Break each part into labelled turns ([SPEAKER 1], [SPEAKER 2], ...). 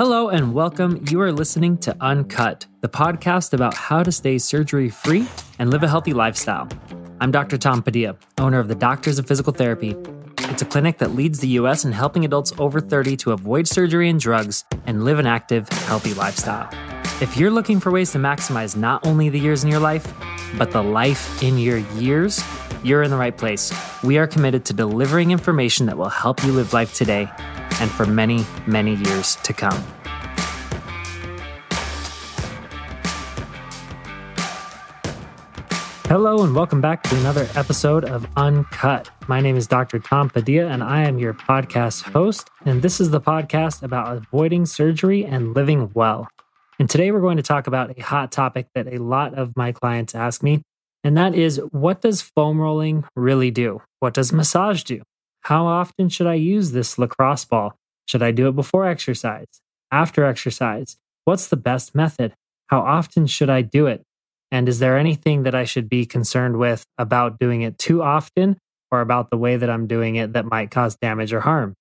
[SPEAKER 1] Hello and welcome. You are listening to Uncut, the podcast about how to stay surgery free and live a healthy lifestyle. I'm Dr. Tom Padilla, owner of the Doctors of Physical Therapy. It's a clinic that leads the U.S. in helping adults over 30 to avoid surgery and drugs and live an active, healthy lifestyle. If you're looking for ways to maximize not only the years in your life, but the life in your years, you're in the right place. We are committed to delivering information that will help you live life today and for many, many years to come. Hello, and welcome back to another episode of Uncut. My name is Dr. Tom Padilla, and I am your podcast host. And this is the podcast about avoiding surgery and living well. And today we're going to talk about a hot topic that a lot of my clients ask me, and that is what does foam rolling really do? What does massage do? How often should I use this lacrosse ball? Should I do it before exercise? After exercise? What's the best method? How often should I do it? And is there anything that I should be concerned with about doing it too often or about the way that I'm doing it that might cause damage or harm?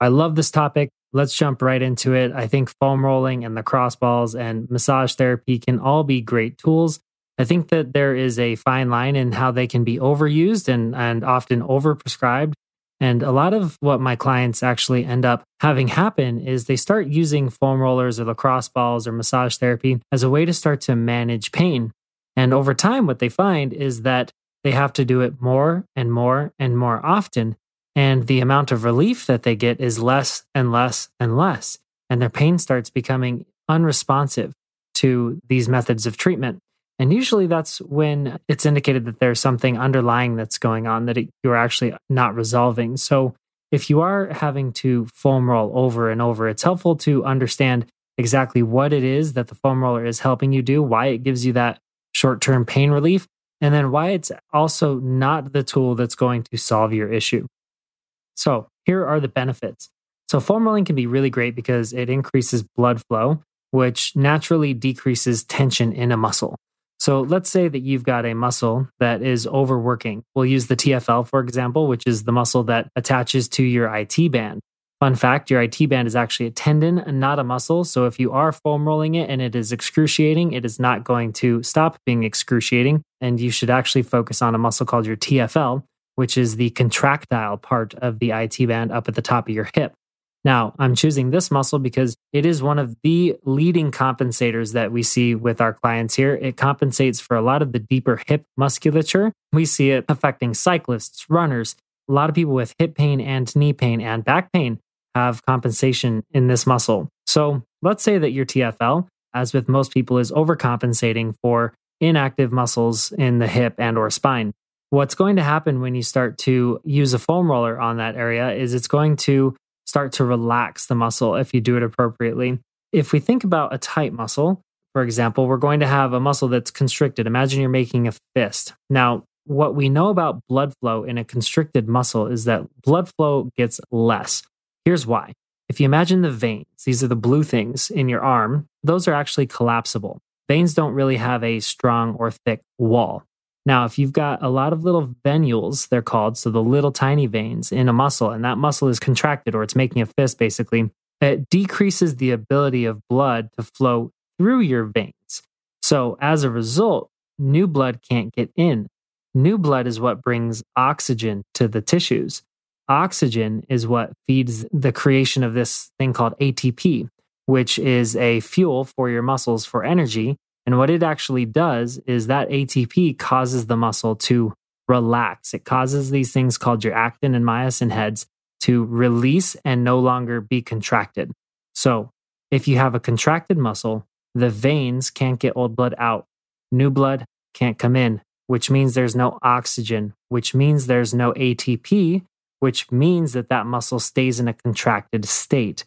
[SPEAKER 1] I love this topic. Let's jump right into it. I think foam rolling and lacrosse balls and massage therapy can all be great tools. I think that there is a fine line in how they can be overused and, and often overprescribed. And a lot of what my clients actually end up having happen is they start using foam rollers or lacrosse balls or massage therapy as a way to start to manage pain. And over time, what they find is that they have to do it more and more and more often. And the amount of relief that they get is less and less and less. And their pain starts becoming unresponsive to these methods of treatment. And usually that's when it's indicated that there's something underlying that's going on that it, you're actually not resolving. So if you are having to foam roll over and over, it's helpful to understand exactly what it is that the foam roller is helping you do, why it gives you that short term pain relief, and then why it's also not the tool that's going to solve your issue. So here are the benefits. So foam rolling can be really great because it increases blood flow, which naturally decreases tension in a muscle. So let's say that you've got a muscle that is overworking. We'll use the TFL, for example, which is the muscle that attaches to your IT band. Fun fact your IT band is actually a tendon and not a muscle. So if you are foam rolling it and it is excruciating, it is not going to stop being excruciating. And you should actually focus on a muscle called your TFL, which is the contractile part of the IT band up at the top of your hip. Now, I'm choosing this muscle because it is one of the leading compensators that we see with our clients here. It compensates for a lot of the deeper hip musculature. We see it affecting cyclists, runners. A lot of people with hip pain and knee pain and back pain have compensation in this muscle. So let's say that your TFL, as with most people, is overcompensating for inactive muscles in the hip and or spine. What's going to happen when you start to use a foam roller on that area is it's going to start to relax the muscle if you do it appropriately. If we think about a tight muscle, for example, we're going to have a muscle that's constricted. Imagine you're making a fist. Now, what we know about blood flow in a constricted muscle is that blood flow gets less. Here's why. If you imagine the veins, these are the blue things in your arm, those are actually collapsible. Veins don't really have a strong or thick wall. Now, if you've got a lot of little venules, they're called, so the little tiny veins in a muscle, and that muscle is contracted or it's making a fist basically, it decreases the ability of blood to flow through your veins. So as a result, new blood can't get in. New blood is what brings oxygen to the tissues. Oxygen is what feeds the creation of this thing called ATP, which is a fuel for your muscles for energy and what it actually does is that ATP causes the muscle to relax. It causes these things called your actin and myosin heads to release and no longer be contracted. So, if you have a contracted muscle, the veins can't get old blood out. New blood can't come in, which means there's no oxygen, which means there's no ATP, which means that that muscle stays in a contracted state,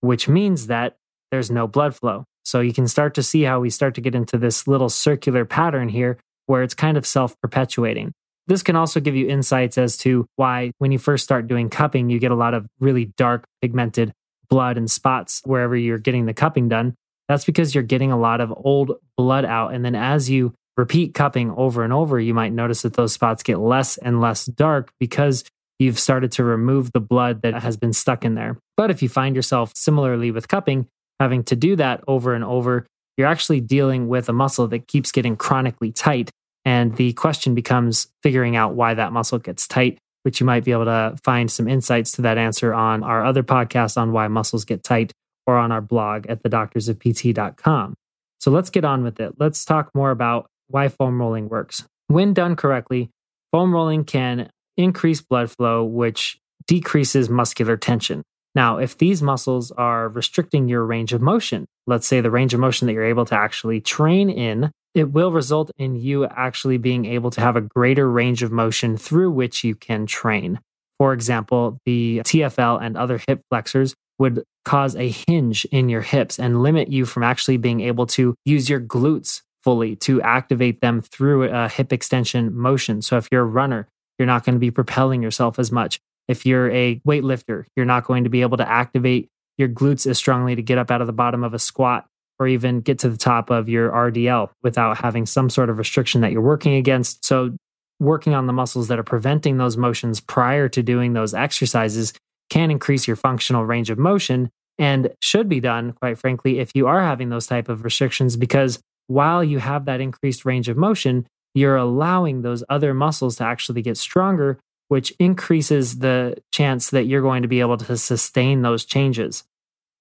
[SPEAKER 1] which means that there's no blood flow. So you can start to see how we start to get into this little circular pattern here where it's kind of self perpetuating. This can also give you insights as to why, when you first start doing cupping, you get a lot of really dark pigmented blood and spots wherever you're getting the cupping done. That's because you're getting a lot of old blood out. And then as you repeat cupping over and over, you might notice that those spots get less and less dark because you've started to remove the blood that has been stuck in there. But if you find yourself similarly with cupping, having to do that over and over, you're actually dealing with a muscle that keeps getting chronically tight. And the question becomes figuring out why that muscle gets tight, which you might be able to find some insights to that answer on our other podcast on why muscles get tight or on our blog at thedoctorsofpt.com. So let's get on with it. Let's talk more about why foam rolling works. When done correctly, foam rolling can increase blood flow, which decreases muscular tension. Now, if these muscles are restricting your range of motion, let's say the range of motion that you're able to actually train in, it will result in you actually being able to have a greater range of motion through which you can train. For example, the TFL and other hip flexors would cause a hinge in your hips and limit you from actually being able to use your glutes fully to activate them through a hip extension motion. So if you're a runner, you're not going to be propelling yourself as much. If you're a weightlifter, you're not going to be able to activate your glutes as strongly to get up out of the bottom of a squat or even get to the top of your RDL without having some sort of restriction that you're working against. So, working on the muscles that are preventing those motions prior to doing those exercises can increase your functional range of motion and should be done quite frankly if you are having those type of restrictions because while you have that increased range of motion you're allowing those other muscles to actually get stronger which increases the chance that you're going to be able to sustain those changes.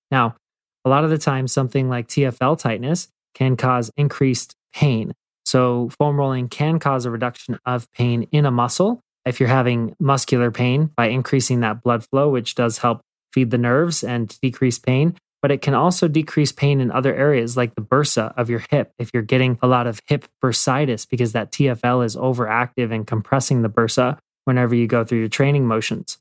[SPEAKER 1] Now, a lot of the time, something like TFL tightness can cause increased pain. So, foam rolling can cause a reduction of pain in a muscle if you're having muscular pain by increasing that blood flow, which does help feed the nerves and decrease pain. But it can also decrease pain in other areas like the bursa of your hip if you're getting a lot of hip bursitis because that TFL is overactive and compressing the bursa whenever you go through your training motions.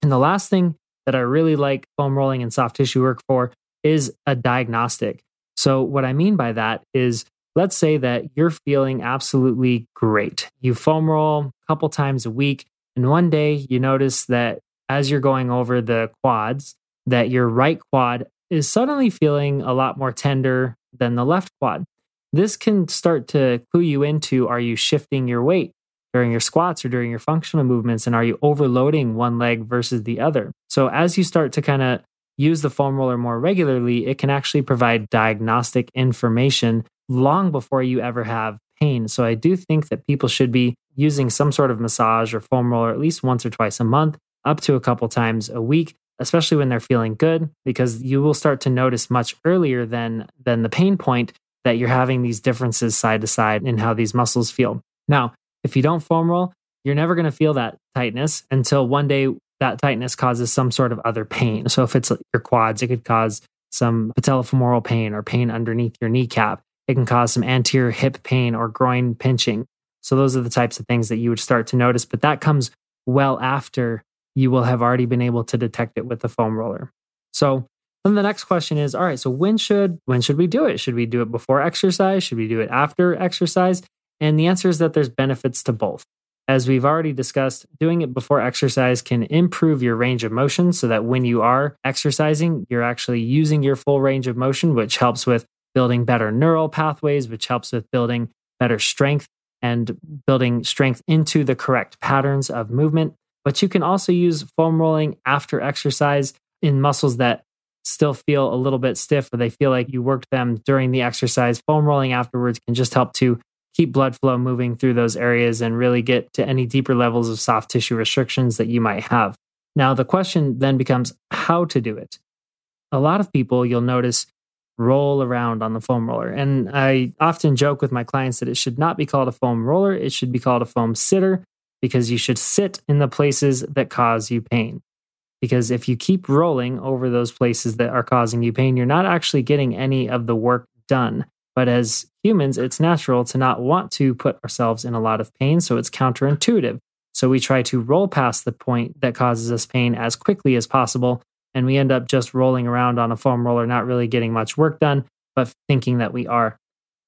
[SPEAKER 1] And the last thing that I really like foam rolling and soft tissue work for is a diagnostic. So, what I mean by that is let's say that you're feeling absolutely great. You foam roll a couple times a week, and one day you notice that as you're going over the quads, that your right quad is suddenly feeling a lot more tender than the left quad. This can start to clue you into are you shifting your weight? During your squats or during your functional movements? And are you overloading one leg versus the other? So, as you start to kind of use the foam roller more regularly, it can actually provide diagnostic information long before you ever have pain. So, I do think that people should be using some sort of massage or foam roller at least once or twice a month, up to a couple times a week especially when they're feeling good because you will start to notice much earlier than than the pain point that you're having these differences side to side in how these muscles feel. Now, if you don't foam roll, you're never going to feel that tightness until one day that tightness causes some sort of other pain. So if it's your quads, it could cause some patellofemoral pain or pain underneath your kneecap. It can cause some anterior hip pain or groin pinching. So those are the types of things that you would start to notice, but that comes well after you will have already been able to detect it with the foam roller. So then the next question is, all right, so when should when should we do it? Should we do it before exercise? Should we do it after exercise? And the answer is that there's benefits to both. As we've already discussed, doing it before exercise can improve your range of motion so that when you are exercising, you're actually using your full range of motion, which helps with building better neural pathways, which helps with building better strength and building strength into the correct patterns of movement. But you can also use foam rolling after exercise in muscles that still feel a little bit stiff or they feel like you worked them during the exercise. Foam rolling afterwards can just help to keep blood flow moving through those areas and really get to any deeper levels of soft tissue restrictions that you might have. Now, the question then becomes how to do it. A lot of people you'll notice roll around on the foam roller. And I often joke with my clients that it should not be called a foam roller, it should be called a foam sitter because you should sit in the places that cause you pain. Because if you keep rolling over those places that are causing you pain, you're not actually getting any of the work done. But as humans, it's natural to not want to put ourselves in a lot of pain. So it's counterintuitive. So we try to roll past the point that causes us pain as quickly as possible. And we end up just rolling around on a foam roller, not really getting much work done, but thinking that we are.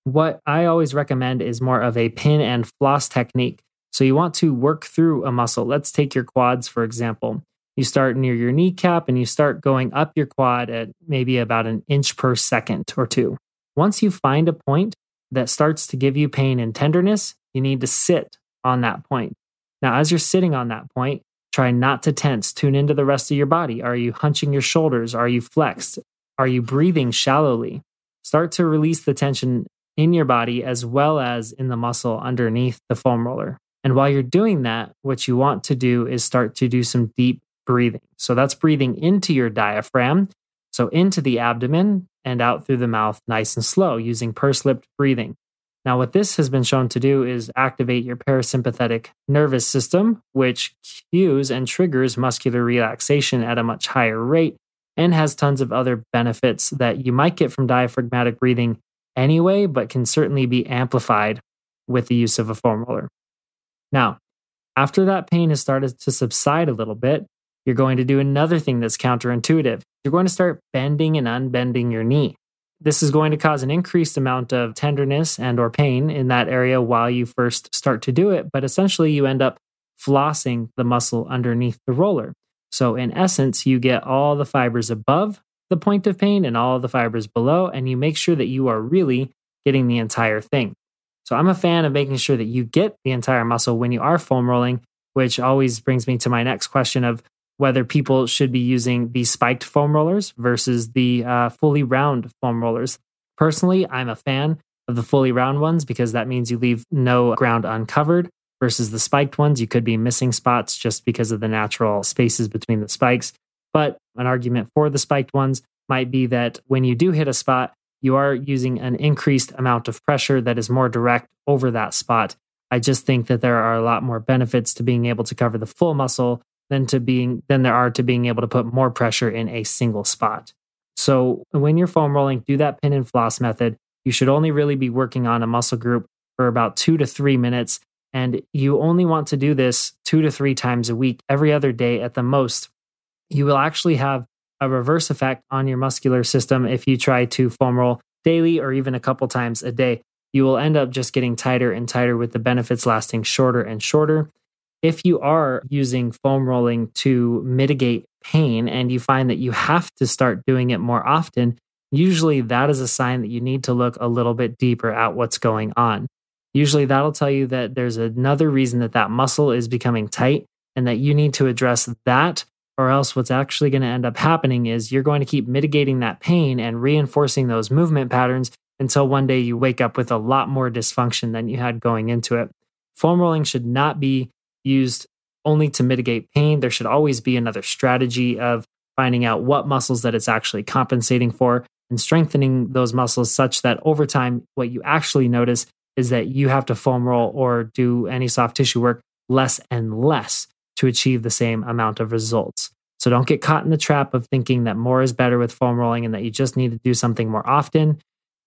[SPEAKER 1] What I always recommend is more of a pin and floss technique. So you want to work through a muscle. Let's take your quads, for example. You start near your kneecap and you start going up your quad at maybe about an inch per second or two. Once you find a point that starts to give you pain and tenderness, you need to sit on that point. Now, as you're sitting on that point, try not to tense. Tune into the rest of your body. Are you hunching your shoulders? Are you flexed? Are you breathing shallowly? Start to release the tension in your body as well as in the muscle underneath the foam roller. And while you're doing that, what you want to do is start to do some deep breathing. So that's breathing into your diaphragm, so into the abdomen and out through the mouth, nice and slow, using pursed lipped breathing. Now, what this has been shown to do is activate your parasympathetic nervous system, which cues and triggers muscular relaxation at a much higher rate and has tons of other benefits that you might get from diaphragmatic breathing anyway, but can certainly be amplified with the use of a foam roller. Now, after that pain has started to subside a little bit, you're going to do another thing that's counterintuitive. You're going to start bending and unbending your knee. This is going to cause an increased amount of tenderness and or pain in that area while you first start to do it, but essentially you end up flossing the muscle underneath the roller. So in essence, you get all the fibers above the point of pain and all the fibers below and you make sure that you are really getting the entire thing. So I'm a fan of making sure that you get the entire muscle when you are foam rolling, which always brings me to my next question of whether people should be using the spiked foam rollers versus the uh, fully round foam rollers. Personally, I'm a fan of the fully round ones because that means you leave no ground uncovered versus the spiked ones. You could be missing spots just because of the natural spaces between the spikes. But an argument for the spiked ones might be that when you do hit a spot, you are using an increased amount of pressure that is more direct over that spot. I just think that there are a lot more benefits to being able to cover the full muscle than to being than there are to being able to put more pressure in a single spot. So when you're foam rolling, do that pin and floss method. You should only really be working on a muscle group for about two to three minutes. And you only want to do this two to three times a week, every other day at the most. You will actually have a reverse effect on your muscular system if you try to foam roll daily or even a couple times a day. You will end up just getting tighter and tighter with the benefits lasting shorter and shorter if you are using foam rolling to mitigate pain and you find that you have to start doing it more often, usually that is a sign that you need to look a little bit deeper at what's going on. Usually that'll tell you that there's another reason that that muscle is becoming tight and that you need to address that or else what's actually going to end up happening is you're going to keep mitigating that pain and reinforcing those movement patterns until one day you wake up with a lot more dysfunction than you had going into it. Foam rolling should not be used only to mitigate pain. There should always be another strategy of finding out what muscles that it's actually compensating for and strengthening those muscles such that over time, what you actually notice is that you have to foam roll or do any soft tissue work less and less to achieve the same amount of results. So don't get caught in the trap of thinking that more is better with foam rolling and that you just need to do something more often.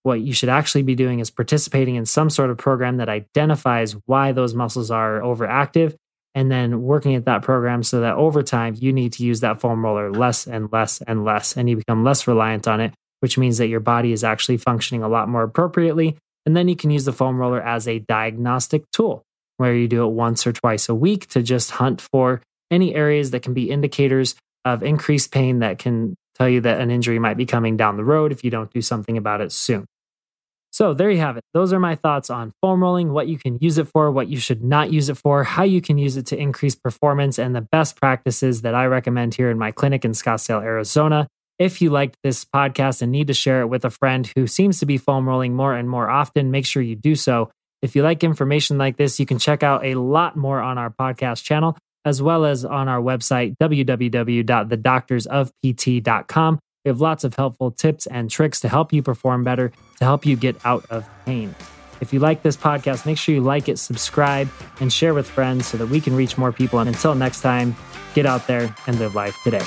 [SPEAKER 1] What you should actually be doing is participating in some sort of program that identifies why those muscles are overactive and then working at that program so that over time you need to use that foam roller less and less and less and you become less reliant on it which means that your body is actually functioning a lot more appropriately. And then you can use the foam roller as a diagnostic tool where you do it once or twice a week to just hunt for any areas that can be indicators of increased pain that can tell you that an injury might be coming down the road if you don't do something about it soon so there you have it. Those are my thoughts on foam rolling, what you can use it for, what you should not use it for, how you can use it to increase performance, and the best practices that I recommend here in my clinic in Scottsdale, Arizona. If you liked this podcast and need to share it with a friend who seems to be foam rolling more and more often, make sure you do so. If you like information like this, you can check out a lot more on our podcast channel, as well as on our website, www.thedoctorsofpt.com. We have lots of helpful tips and tricks to help you perform better, to help you get out of pain. If you like this podcast, make sure you like it, subscribe, and share with friends so that we can reach more people. And until next time, get out there and live life today.